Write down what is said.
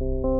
you